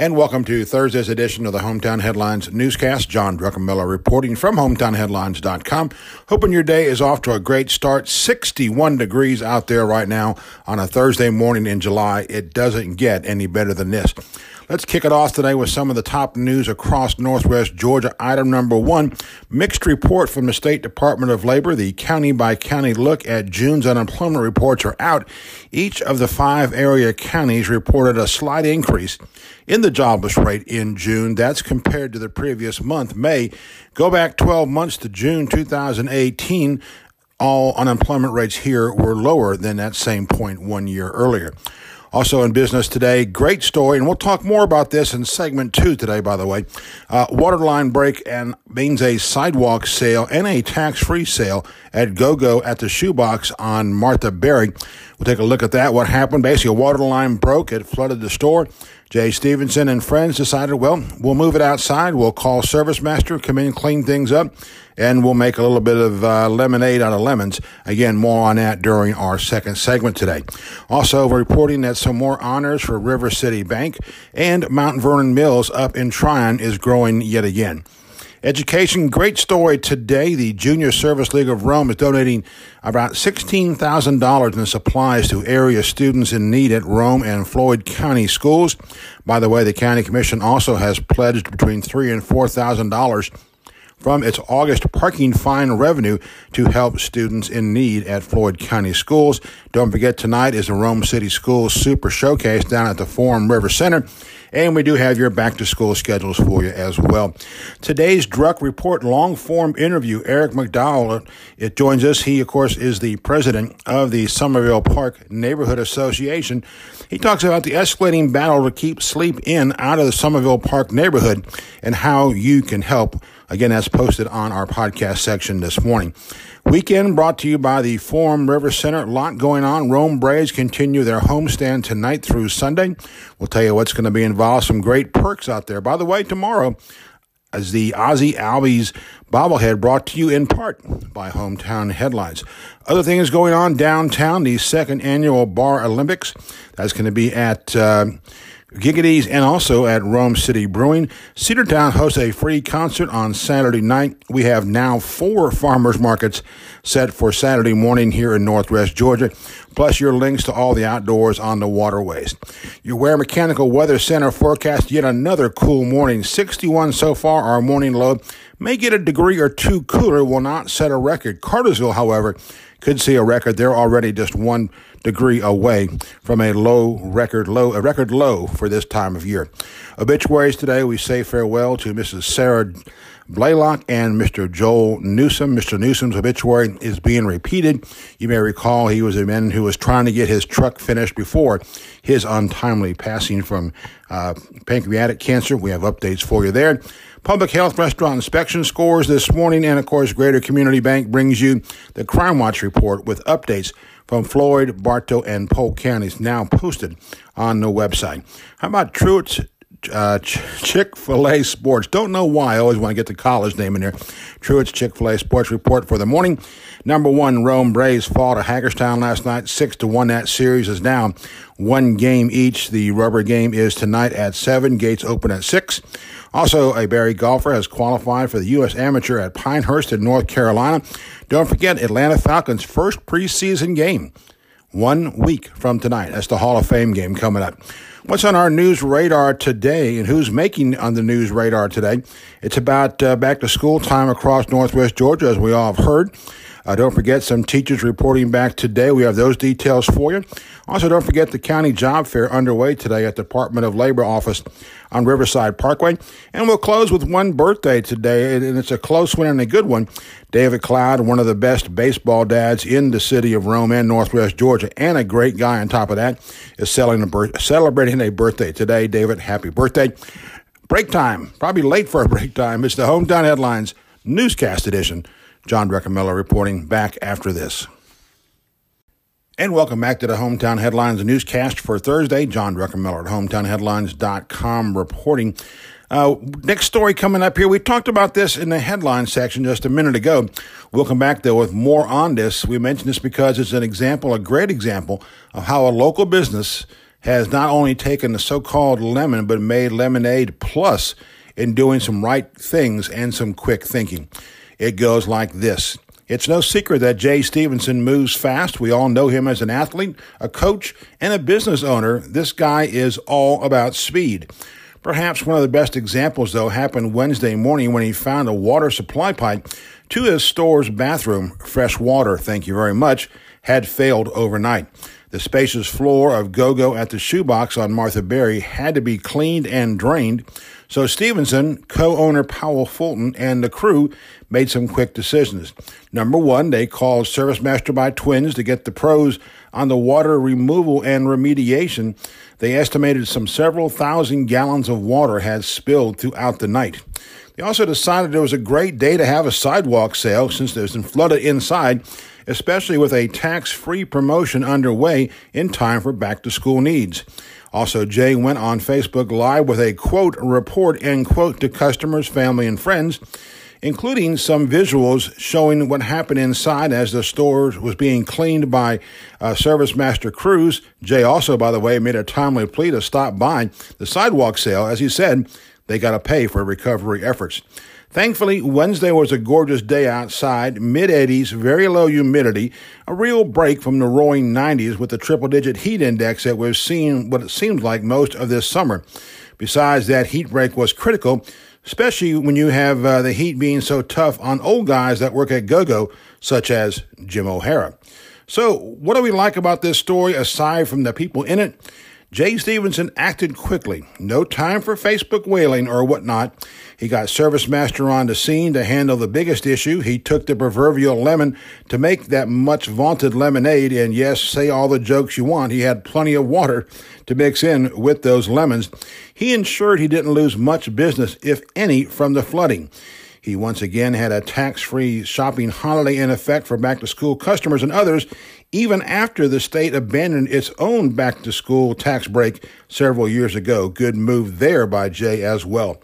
And welcome to Thursday's edition of the Hometown Headlines newscast. John Druckenmiller reporting from hometownheadlines.com. Hoping your day is off to a great start. 61 degrees out there right now on a Thursday morning in July. It doesn't get any better than this. Let's kick it off today with some of the top news across Northwest Georgia. Item number one mixed report from the State Department of Labor. The county by county look at June's unemployment reports are out. Each of the five area counties reported a slight increase in the jobless rate in June. That's compared to the previous month, May. Go back 12 months to June 2018 all unemployment rates here were lower than that same point one year earlier. Also in business today, great story, and we'll talk more about this in segment two today, by the way. Uh, waterline break and means a sidewalk sale and a tax free sale at GoGo at the Shoebox on Martha Berry. We'll take a look at that. What happened? Basically, a water line broke, it flooded the store. Jay Stevenson and friends decided, well, we'll move it outside. We'll call Service Master, come in, clean things up, and we'll make a little bit of uh, lemonade out of lemons. Again, more on that during our second segment today. Also, we're reporting that some more honors for River City Bank and Mount Vernon Mills up in Trion is growing yet again. Education, great story today. The Junior Service League of Rome is donating about $16,000 in supplies to area students in need at Rome and Floyd County schools. By the way, the County Commission also has pledged between three and $4,000 from its August parking fine revenue to help students in need at Floyd County schools. Don't forget, tonight is the Rome City Schools Super Showcase down at the Forum River Center. And we do have your back to school schedules for you as well. Today's Druck Report long form interview, Eric McDowell, it joins us. He, of course, is the president of the Summerville Park Neighborhood Association. He talks about the escalating battle to keep Sleep Inn out of the Summerville Park neighborhood and how you can help. Again, that's posted on our podcast section this morning. Weekend brought to you by the Forum River Center. A lot going on. Rome Braves continue their homestand tonight through Sunday. We'll tell you what's going to be involved. Some great perks out there. By the way, tomorrow is the Ozzie Albies bobblehead brought to you in part by Hometown Headlines. Other things going on downtown, the second annual Bar Olympics. That's going to be at uh, Giggity's and also at Rome City Brewing. Cedartown hosts a free concert on Saturday night. We have now four farmers markets set for Saturday morning here in Northwest Georgia, plus your links to all the outdoors on the waterways. Your Ware Mechanical Weather Center forecast yet another cool morning. 61 so far, our morning low. May get a degree or two cooler, will not set a record. Cartersville, however, could see a record. They're already just one degree away from a low record low a record low for this time of year. Obituaries today we say farewell to Mrs. Sarah Blaylock and Mr. Joel Newsom. Mr. Newsom's obituary is being repeated. You may recall he was a man who was trying to get his truck finished before his untimely passing from uh, pancreatic cancer. We have updates for you there. Public Health Restaurant Inspection scores this morning, and of course, Greater Community Bank brings you the Crime Watch report with updates from Floyd, Bartow, and Polk counties now posted on the website. How about Truett's uh, Chick fil A Sports. Don't know why. I always want to get the college name in there. Truett's Chick fil A Sports Report for the morning. Number one, Rome Braves fall to Hagerstown last night, 6 to 1. That series is now one game each. The rubber game is tonight at 7. Gates open at 6. Also, a Berry golfer has qualified for the U.S. Amateur at Pinehurst in North Carolina. Don't forget Atlanta Falcons' first preseason game one week from tonight. That's the Hall of Fame game coming up. What's on our news radar today and who's making on the news radar today? It's about uh, back to school time across Northwest Georgia, as we all have heard. Uh, don't forget some teachers reporting back today. We have those details for you. Also, don't forget the county job fair underway today at the Department of Labor office on Riverside Parkway. And we'll close with one birthday today, and it's a close one and a good one. David Cloud, one of the best baseball dads in the city of Rome and Northwest Georgia, and a great guy on top of that, is celebrating a birthday today. David, happy birthday. Break time, probably late for a break time. It's the Hometown Headlines Newscast Edition. John Druckenmiller reporting back after this. And welcome back to the Hometown Headlines newscast for Thursday. John Druckenmiller at hometownheadlines.com reporting. Uh, next story coming up here. We talked about this in the headline section just a minute ago. We'll come back though with more on this. We mention this because it's an example, a great example of how a local business has not only taken the so called lemon, but made lemonade plus in doing some right things and some quick thinking. It goes like this. It's no secret that Jay Stevenson moves fast. We all know him as an athlete, a coach, and a business owner. This guy is all about speed. Perhaps one of the best examples, though, happened Wednesday morning when he found a water supply pipe to his store's bathroom. Fresh water, thank you very much, had failed overnight. The spacious floor of GoGo at the shoebox on Martha Berry had to be cleaned and drained. So Stevenson, co-owner Powell Fulton, and the crew made some quick decisions. Number one, they called Service Master by Twins to get the pros on the water removal and remediation. They estimated some several thousand gallons of water had spilled throughout the night. They also decided it was a great day to have a sidewalk sale since there's been flooded inside especially with a tax free promotion underway in time for back to school needs. Also, Jay went on Facebook Live with a quote report end quote to customers, family, and friends, including some visuals showing what happened inside as the store was being cleaned by uh, Service Master Cruz. Jay also, by the way, made a timely plea to stop by the sidewalk sale. As he said, they got to pay for recovery efforts. Thankfully, Wednesday was a gorgeous day outside, mid 80s, very low humidity, a real break from the roaring 90s with the triple digit heat index that we've seen what it seems like most of this summer. Besides, that heat break was critical, especially when you have uh, the heat being so tough on old guys that work at GoGo, such as Jim O'Hara. So, what do we like about this story aside from the people in it? Jay Stevenson acted quickly. No time for Facebook wailing or whatnot. He got Service Master on the scene to handle the biggest issue. He took the proverbial lemon to make that much vaunted lemonade. And yes, say all the jokes you want. He had plenty of water to mix in with those lemons. He ensured he didn't lose much business, if any, from the flooding. He once again had a tax free shopping holiday in effect for back to school customers and others, even after the state abandoned its own back to school tax break several years ago. Good move there by Jay as well.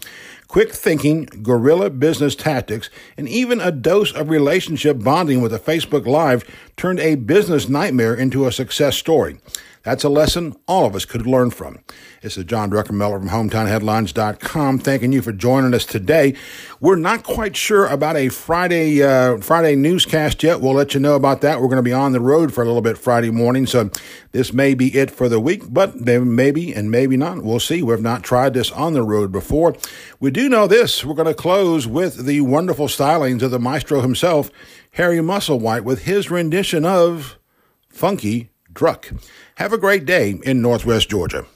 Quick thinking, guerrilla business tactics, and even a dose of relationship bonding with a Facebook Live turned a business nightmare into a success story. That's a lesson all of us could learn from. This is John Druckenmiller from HometownHeadlines.com thanking you for joining us today. We're not quite sure about a Friday uh, Friday newscast yet. We'll let you know about that. We're going to be on the road for a little bit Friday morning, so this may be it for the week, but maybe and maybe not. We'll see. We've not tried this on the road before. We do know this. We're going to close with the wonderful stylings of the maestro himself, Harry Musselwhite with his rendition of Funky Druck. Have a great day in Northwest Georgia.